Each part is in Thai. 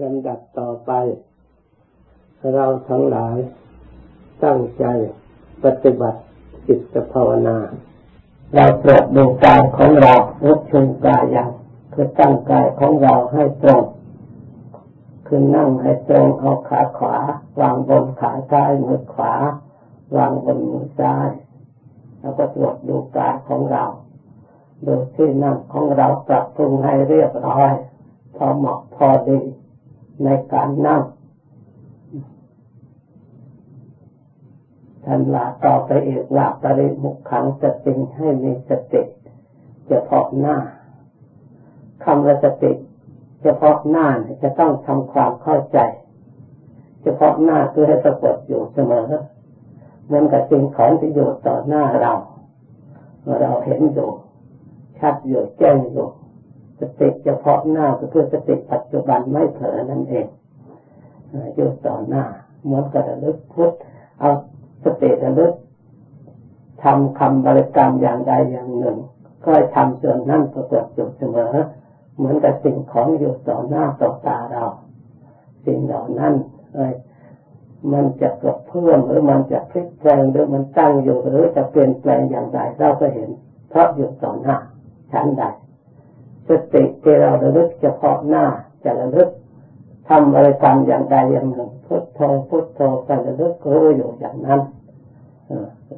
ลำดับต่อไป เราทั้งหลายตั้งใจปฏิบัติจิตภาวนา เราตรวจดูกายของเราลุกชุนกายอย่างคือตั้งกายของเราให้ตรงคือนั่งให้ตรงเอาขาขวา วางบนขาซ้ายมือขวา วางบนมือซ้าย แล้วก็ตรวจดูกายของเราดูที่นั่งของเราปรับปรุงให้เรียบร้อยพอเหมาะพอดี ในการนั่งท่านว่าต่อไปเอกว่าปริมุขขังสติให้มีสติเฉพาะหน้าคำว่าสติเฉพาะหน้าจะต้องทำความเข้าใจ เฉพาะหน้าคือให้ปรากฏอยู่เสมอเหมือนกับสิ่งของที่อยู่ต่อหน้าเรา เราเห็นอยู่ชัดอยู่แจ้งอยู่ สติเฉพาะหน้าก็คือสติปัจจุบันไม่เผลอนั่นเองอยู่ต่อหน้าเหมือนกับระลึกพุทธเอาสติระลึกทำคำบริกรรมอย่างใดอย่างหนึ่ง ก็ทำส่วนนั้นปรากฏอยู่เสมอ เหมือนกับสิ่งของอยู่ต่อหน้าต่อตาเรา สิ่งเหล่านั้นมันจะกระเพื่อมหรือมันจะพลิกแปลงหรือมันตั้งอยู่หรือจะเปลี่ยนแปลงอย่างไรเราก็เห็น เพราะอยู่ต่อหน้าชั้นใด ติที่เราระลึกเฉพาะหน้าจะระลึกทำอะไรกรรมอย่างใดอย่างหนึ่งพุทโธพุทโธการระลึกรู้อยู่อย่างนั้น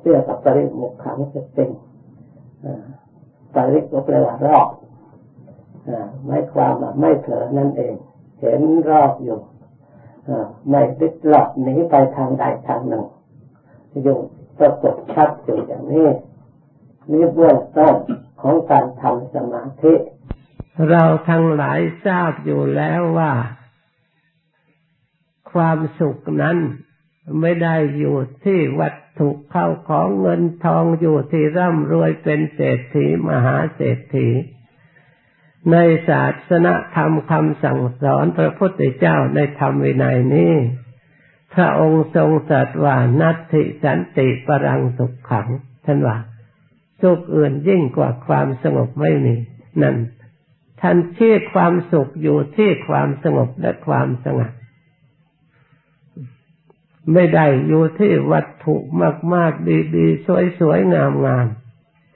เรียกกับปริมุขขังสติปริก็แปลว่ารอบไม่ความไม่เผลอนั่นเอง เห็นรอบอยู่ไม่ติดหลอกหนีไปทางใดทางหนึ่งอยู่ปรากฏชัดอยู่อย่างนี้นี่เบื้องต้นของการทำสมาธิ เราทั้งหลายทราบอยู่แล้วว่า ความสุขนั้นไม่ได้อยู่ที่วัตถุเข้าของเงินทองอยู่ที่ร่ำรวยเป็นเศรษฐีมหาเศรษฐี ในศาสนาธรรมคำสั่งสอนพระพุทธเจ้าในธรรมวินัยนี้ พระองค์ทรงตรัสว่านัตติสันติปรังสุขขังท่านว่าสุขอื่นยิ่งกว่าความสงบไม่มี นั่น ท่านชี้ความสุขอยู่ที่ความสงบและความสงัด ไม่ได้อยู่ที่วัตถุมาก ๆ ดีๆ สวย ๆ งาม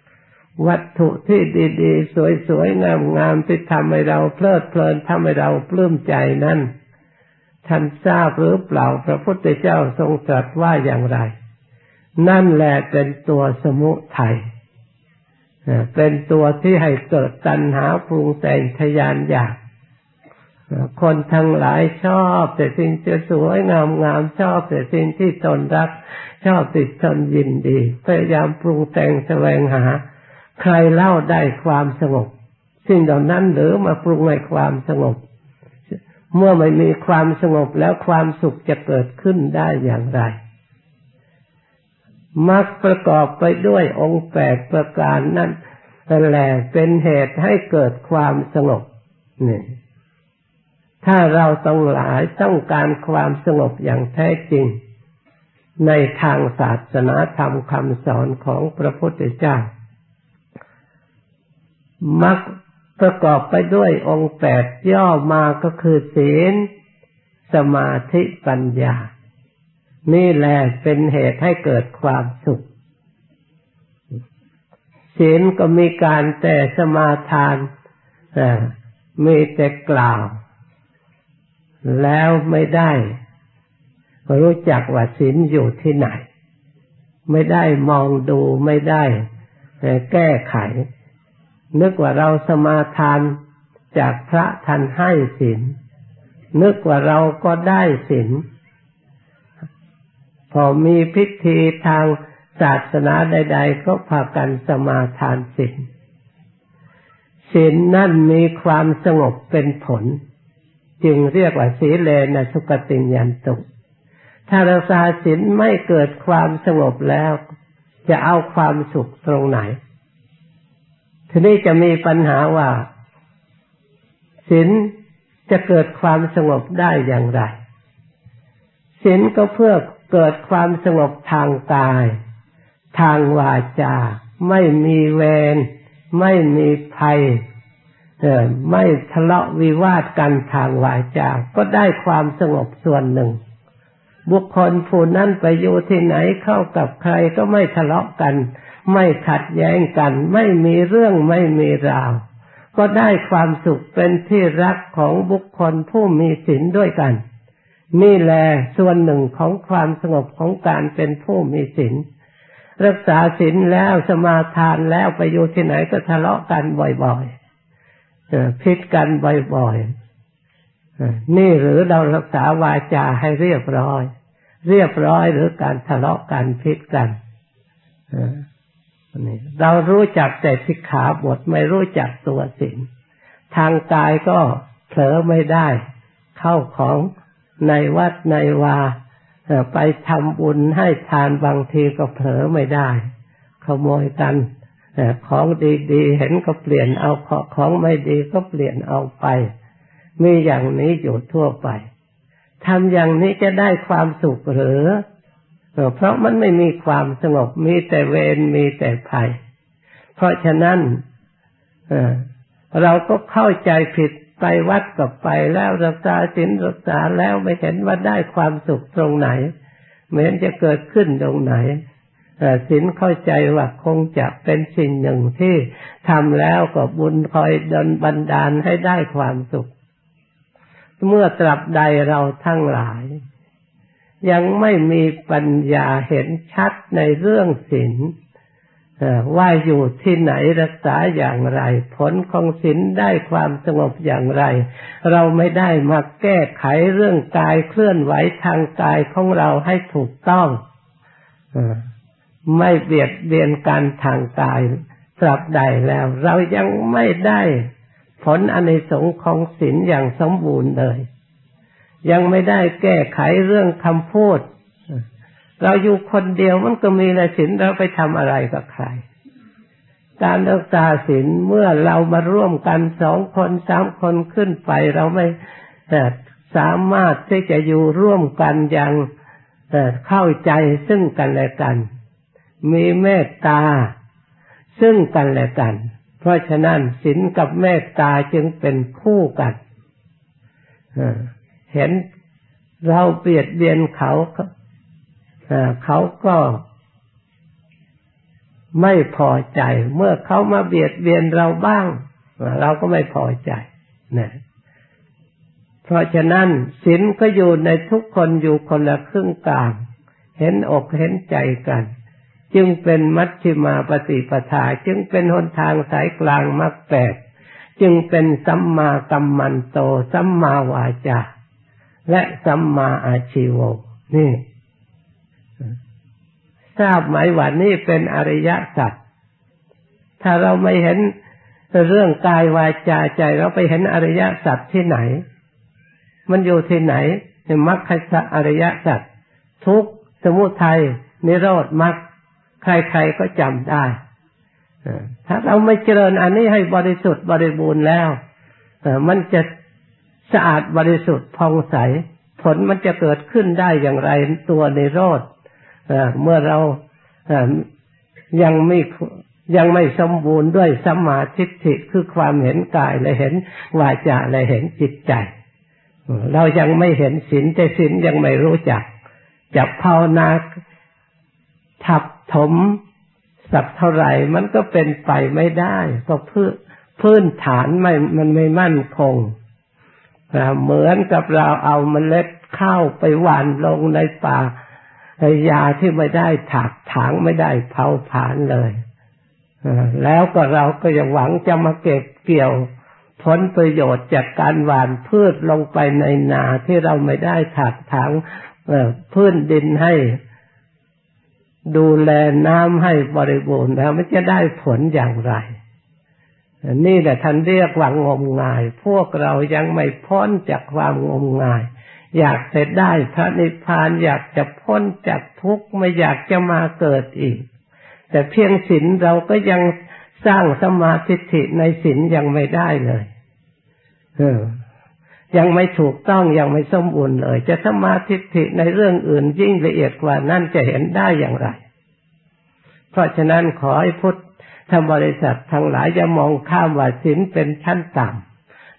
ๆวัตถุที่ดีๆ สวยๆ งามๆที่ทำให้เราเพลิดเพลินทำให้เราปลื้มใจนั้นท่านทราบหรือเปล่าพระพุทธเจ้าทรงตรัสว่าอย่างไร นั่นแหละเป็นตัวสมุทัย เป็นตัวที่ให้เกิดตัณหาปรุงแต่งทยานอยาก คนทั้งหลายชอบแต่สิ่งที่สวยงามงามชอบแต่สิ่งที่ตนรัก ชอบติดตนยินดี พยายามปรุงแต่งแสวงหา ใครเล่าได้ความสงบ สิ่งเหล่านั้นหรือมาปรุงในความสงบ เมื่อไม่มีความสงบแล้วความสุขจะเกิดขึ้นได้อย่างไร มักประกอบไปด้วยองค์แปดประการนั้นแหละเป็นเหตุให้เกิดความสงบนี่ถ้าเราต้องหลายต้องการความสงบอย่างแท้จริง ในทางศาสนาธรรมคำสอนของพระพุทธเจ้า มักประกอบไปด้วยองค์แปดย่อมาก็คือศีล สมาธิปัญญา นี่แหละเป็นเหตุให้เกิดความสุขศีลก็มีการแต่สมาทานมีแต่กล่าว แล้วไม่ได้รู้จักว่าศีลอยู่ที่ไหน ไม่ได้มองดูไม่ได้แก้ไข นึกว่าเราสมาทานจากพระท่านให้ศีลนึกว่าเราก็ได้ศีล พอมีพิธีทางศาสนาใด ๆ ก็พากันสมาทานศีลศีลนั่นมีความสงบเป็นผล จึงเรียกว่าสีเลนะสุกติยันตุถ้ารักษาศีลไม่เกิดความสงบแล้ว จะเอาความสุขตรงไหน ทีนี้จะมีปัญหาว่าศีลจะเกิดความสงบได้อย่างไรศีลก็เพื่อ เกิดความสงบทางกาย ทางวาจา ไม่มีเวรไม่มีภัยไม่ทะเลาะวิวาทกันทางวาจา ก็ได้ความสงบส่วนหนึ่ง บุคคลผู้นั้นไปอยู่ที่ไหนเข้ากับใครก็ไม่ทะเลาะกัน ไม่ขัดแย้งกัน ไม่มีเรื่องไม่มีราว ก็ได้ความสุขเป็นที่รักของบุคคลผู้มีศีลด้วยกัน นี่แหละส่วนหนึ่งของความสงบของการเป็นผู้มีศีลรักษาศีลแล้วสมาทานแล้วไปอยู่ที่ไหนก็ทะเลาะกันบ่อยๆพิดกันบ่อยๆนี่หรือเรารักษาวาจาให้เรียบร้อย เรียบร้อยหรือการทะเลาะกันพิดกันเรารู้จักแต่สิกขาบทไม่รู้จักตัวศีลทางกายก็เผลอไม่ได้ เข้าของ ในวัดในวาไปทำบุญให้ทานบางทีก็เผลอไม่ได้ ขโมยกันของดีๆเห็นก็เปลี่ยนเอาของไม่ดีก็เปลี่ยนเอาไป มีอย่างนี้อยู่ทั่วไปทำอย่างนี้จะได้ความสุขหรือเพราะมันไม่มีความสงบมีแต่เวรมีแต่ภัย เพราะฉะนั้นเราก็เข้าใจผิด ไปวัดกับไปแล้วรักษาศีลรักษาแล้วไม่เห็นว่าได้ความสุขตรงไหนเหมือนจะเกิดขึ้นตรงไหนศีลเข้าใจว่าคงจะเป็นสิ่งหนึ่งที่ทำแล้วก็บุญคอยดลบันดาลให้ได้ความสุข เมื่อตรับใดเราทั้งหลาย ยังไม่มีปัญญาเห็นชัดในเรื่องศีล ว่าอยู่ที่ไหนรักษาอย่างไร ผลของศีลได้ความสงบอย่างไร เราไม่ได้มาแก้ไขเรื่องกายเคลื่อนไหวทางกายของเราให้ถูกต้องไม่เบียดเบียนการทางกายตราบใดแล้ว เรายังไม่ได้ผลอนิสงส์ของศีลอย่างสมบูรณ์เลย ยังไม่ได้แก้ไขเรื่องคำพูด เราอยู่คนเดียวมันก็มีละศีลเราไปทำอะไรกับใคร การรักษาศีลเมื่อเรามาร่วมกันสองคนสามคนขึ้นไป เราไม่สามารถที่จะอยู่ร่วมกันอย่างเข้าใจซึ่งกันและกัน มีเมตตาซึ่งกันและกัน เพราะฉะนั้นศีลกับเมตตาจึงเป็นคู่กันเห็นเราเบียดเบียนเขา เขาก็ไม่พอใจ เมื่อเขามาเบียดเบียนเราบ้าง เราก็ไม่พอใจนะเพราะฉะนั้นศีลก็อยู่ในทุกคนอยู่คนละครึ่งกลาง เห็นอกเห็นใจกัน จึงเป็นมัชฌิมาปฏิปทา จึงเป็นหนทางสายกลางมรรคแปดจึงเป็นสัมมากัมมันโต สัมมาวาจา และสัมมาอาชีวนี่ ทราบไหมว่านี่เป็นอริยสัจถ้าเราไม่เห็นเรื่องกายวาจาใจเราไปเห็นอริยสัจที่ไหน มันอยู่ที่ไหนในมรรคสัอริยสัจทุกสมุทัยนิโรธมรรคใครๆก็จำได้ถ้าเราไม่เจริญอันนี้ให้บริสุทธิ์บริบูรณ์แล้วมันจะสะอาดบริสุทธิ์พองใส ผลมันจะเกิดขึ้นได้อย่างไรตัวในโรธ เมื่อเรายังไม่ยังไม่สมบูรณ์ด้วยสัมมาทิฏฐิคือความเห็นกายและเห็นวาจาและเห็นจิตใจ เรายังไม่เห็นศีลแต่ศีลยังไม่รู้จักจะภาวนาทับถมสักเท่าไหร่มันก็เป็นไปไม่ได้ก็พื้นพื้นฐานไม่มันไม่มั่นคงเหมือนกับเราเอาเมล็ดข้าวไปหว่านลงในป่า ยาที่ไม่ได้ถักถางไม่ได้เผาผลาญเลยแล้วก็เราก็ยังหวังจะมาเก็บเกี่ยวผลประโยชน์จากการหว่านพืชลงไปในนาที่เราไม่ได้ถักถางพื้นดินให้ดูแลน้ำให้บริบูรณ์แล้วมันจะได้ผลอย่างไร นี่แหละท่านเรียกว่างมงาย พวกเรายังไม่พ้นจากความงมงาย อยากจะได้พระนิพพานอยากจะพ้นจากทุกข์ไม่อยากจะมาเกิดอีก แต่เพียงศีลเราก็ยังสร้างสมาธิในศีลยังไม่ได้เลยเออยังไม่ถูกต้องยังไม่สมบูรณ์เลย จะสมาธิในเรื่องอื่นยิ่งละเอียดกว่านั่นจะเห็นได้อย่างไร เพราะฉะนั้นขอให้พุทธถ้าบริษัททั้งหลายจะมองข้ามว่าศีลเป็นชั้นต่ำ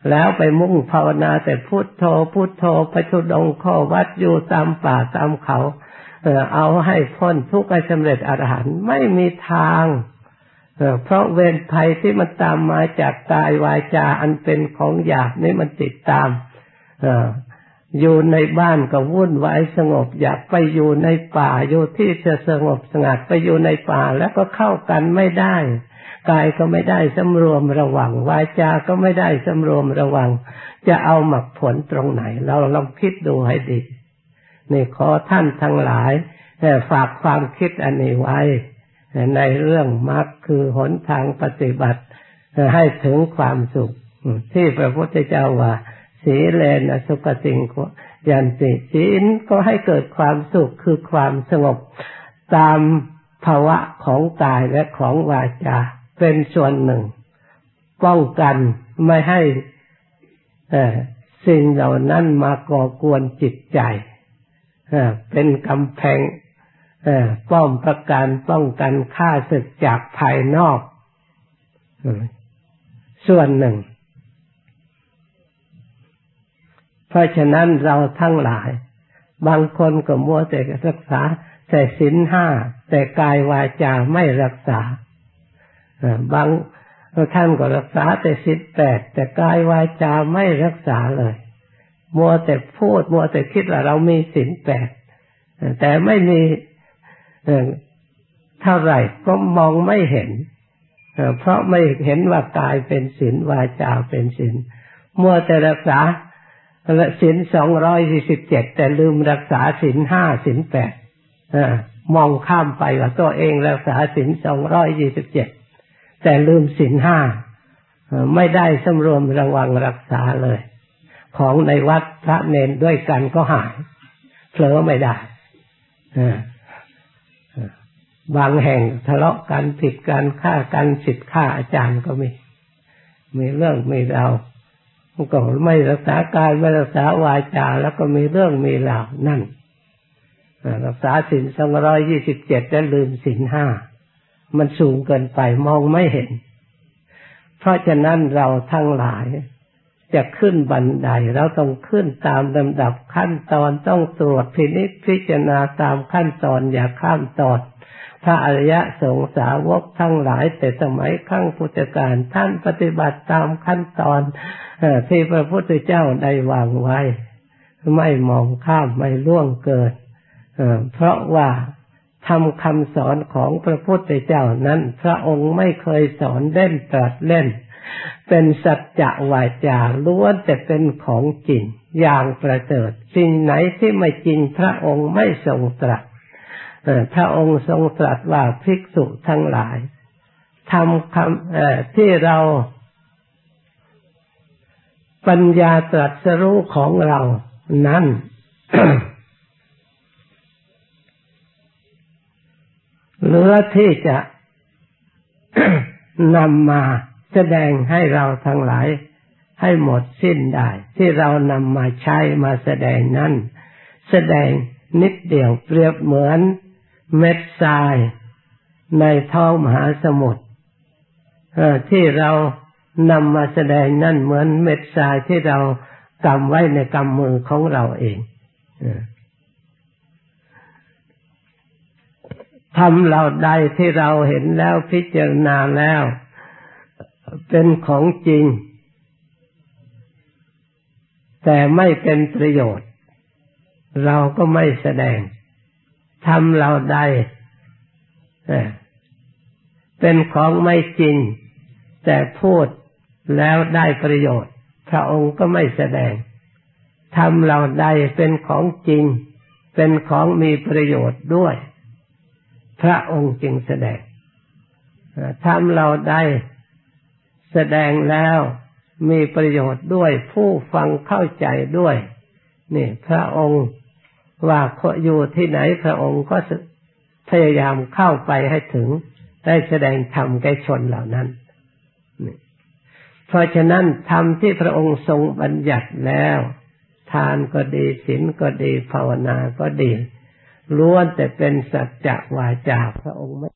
แล้วไปมุ่งภาวนาแต่พุทโธพุทโธไปทุดงข้อวัดอยู่ตามป่าตามเขาเอาให้พ้นทุกข์ให้สำเร็จอรหันต์ไม่มีทางเพราะเวรภัยที่มันตามมาจากกายวาจาอันเป็นของหยาบนี่มันติดตามอยู่ในบ้านก็วุ่นวายสงบ อยากไปอยู่ในป่าอยู่ที่จะสงบสงัดไปอยู่ในป่าแล้วก็เข้ากันไม่ได้ กายก็ไม่ได้สำรวมระวัง วาจาก็ไม่ได้สำรวมระวัง จะเอาหมักผลตรงไหน เราลองคิดดูให้ดีนี่ขอท่านทั้งหลายฝากความคิดอันนี้ไว้ ในเรื่องมรรคคือหนทางปฏิบัติให้ถึงความสุข ที่พระพุทธเจ้าว่า สีเลนสุขสิงยันติศีลก็ให้เกิดความสุขคือความสงบตามภาวะของกายและของวาจา เป็นส่วนหนึ่ง ป้องกันไม่ให้สิ่งเหล่านั้นมาก่อกวนจิตใจเป็นกำแพงป้อมประการป้องกันฆ่าศึกจากภายนอก ส่วนหนึ่ง เพราะฉะนั้นเราทั้งหลาย บางคนก็มัวแต่รักษา แต่สินห้าแต่กายวาจาไม่รักษา บางท่านก็รักษาแต่สินแปดแต่กายวาจาไม่รักษาเลย มัวแต่พูด มัวแต่คิดว่าเรามีสินแปดแต่ไม่มีเท่าไหร่ก็มองไม่เห็นเพราะไม่เห็นว่ากายเป็นศีลวาจาเป็นศีลมัวแต่รักษาศีลสองร้อยสี่สิบเจ็ดแต่ลืมรักษาศีลห้าศีลแปดมองข้ามไปว่าตัวเองรักษาศีลสองร้อยยี่สิบเจ็ด แต่ลืมศีลห้าไม่ได้สำรวมระวังรักษาเลย ของในวัดพระเนนด้วยกันก็หายเผลอไม่ได้บางแห่งทะเลาะกันผิดกันฆ่ากันสิทธิ์ฆ่าอาจารย์ก็มี มีเรื่องมีราวก็ไม่รักษากายไม่รักษาวาจา แล้วก็มีเรื่องมีราวนั่นรักษาสินสองร้อยยี่สิบเจ็ดแล้วลืมสินห้า มันสูงเกินไปมองไม่เห็น เพราะฉะนั้นเราทั้งหลายจะขึ้นบันไดเราต้องขึ้นตามลำดับขั้นตอนต้องตรวจพินิจพิจารณาตามขั้นตอนอย่าข้ามตอนพระอริยสงสาวกทั้งหลายแต่สมัยขั้งพุทธกาลท่านปฏิบัติตามขั้นตอนที่พระพุทธเจ้าได้วางไว้ ไม่มองข้ามไม่ล่วงเกินเพราะว่า ทำคำสอนของพระพุทธเจ้านั้น พระองค์ไม่เคยสอนเล่นตรัสเล่น เป็นสัจจะวาจาล้วนแต่เป็นของจริง อย่างประเสริฐสิ่งไหนที่ไม่จริงพระองค์ไม่ทรงตรัสพระองค์ทรงตรัสว่าภิกษุทั้งหลายทำคำที่เราปัญญาตรัสรู้ของเรานั้น เหลือที่จะนำมาแสดงให้เราทั้งหลายให้หมดสิ้นได้ ที่เรานำมาใช้มาแสดงนั้น แสดงนิดเดียวเปรียบเหมือนเม็ดทรายในท้องมหาสมุทรที่เรานำมาแสดงนั่นเหมือนเม็ดทรายที่เรากำไว้ในกำมือของเราเอง ทำเราใดที่เราเห็นแล้วพิจารณาแล้ว เป็นของจริง แต่ไม่เป็นประโยชน์ เราก็ไม่แสดงทำเราได้เป็นของไม่จริง แต่พูดแล้วได้ประโยชน์ พระองค์ก็ไม่แสดงทำเราได้เป็นของจริง เป็นของมีประโยชน์ด้วย พระองค์จึงแสดงทำเราได้แสดงแล้วมีประโยชน์ด้วยผู้ฟังเข้าใจด้วย นี่ พระองค์ว่าอยู่ที่ไหนพระองค์ก็พยายามเข้าไปให้ถึงได้แสดงธรรมแก่ชนเหล่านั้น เพราะฉะนั้นธรรมที่พระองค์ทรงบัญญัติแล้ว ทานก็ดีศีลก็ดีภาวนาก็ดี ล้วนแต่เป็นสัจจะวาจาพระองค์ไม่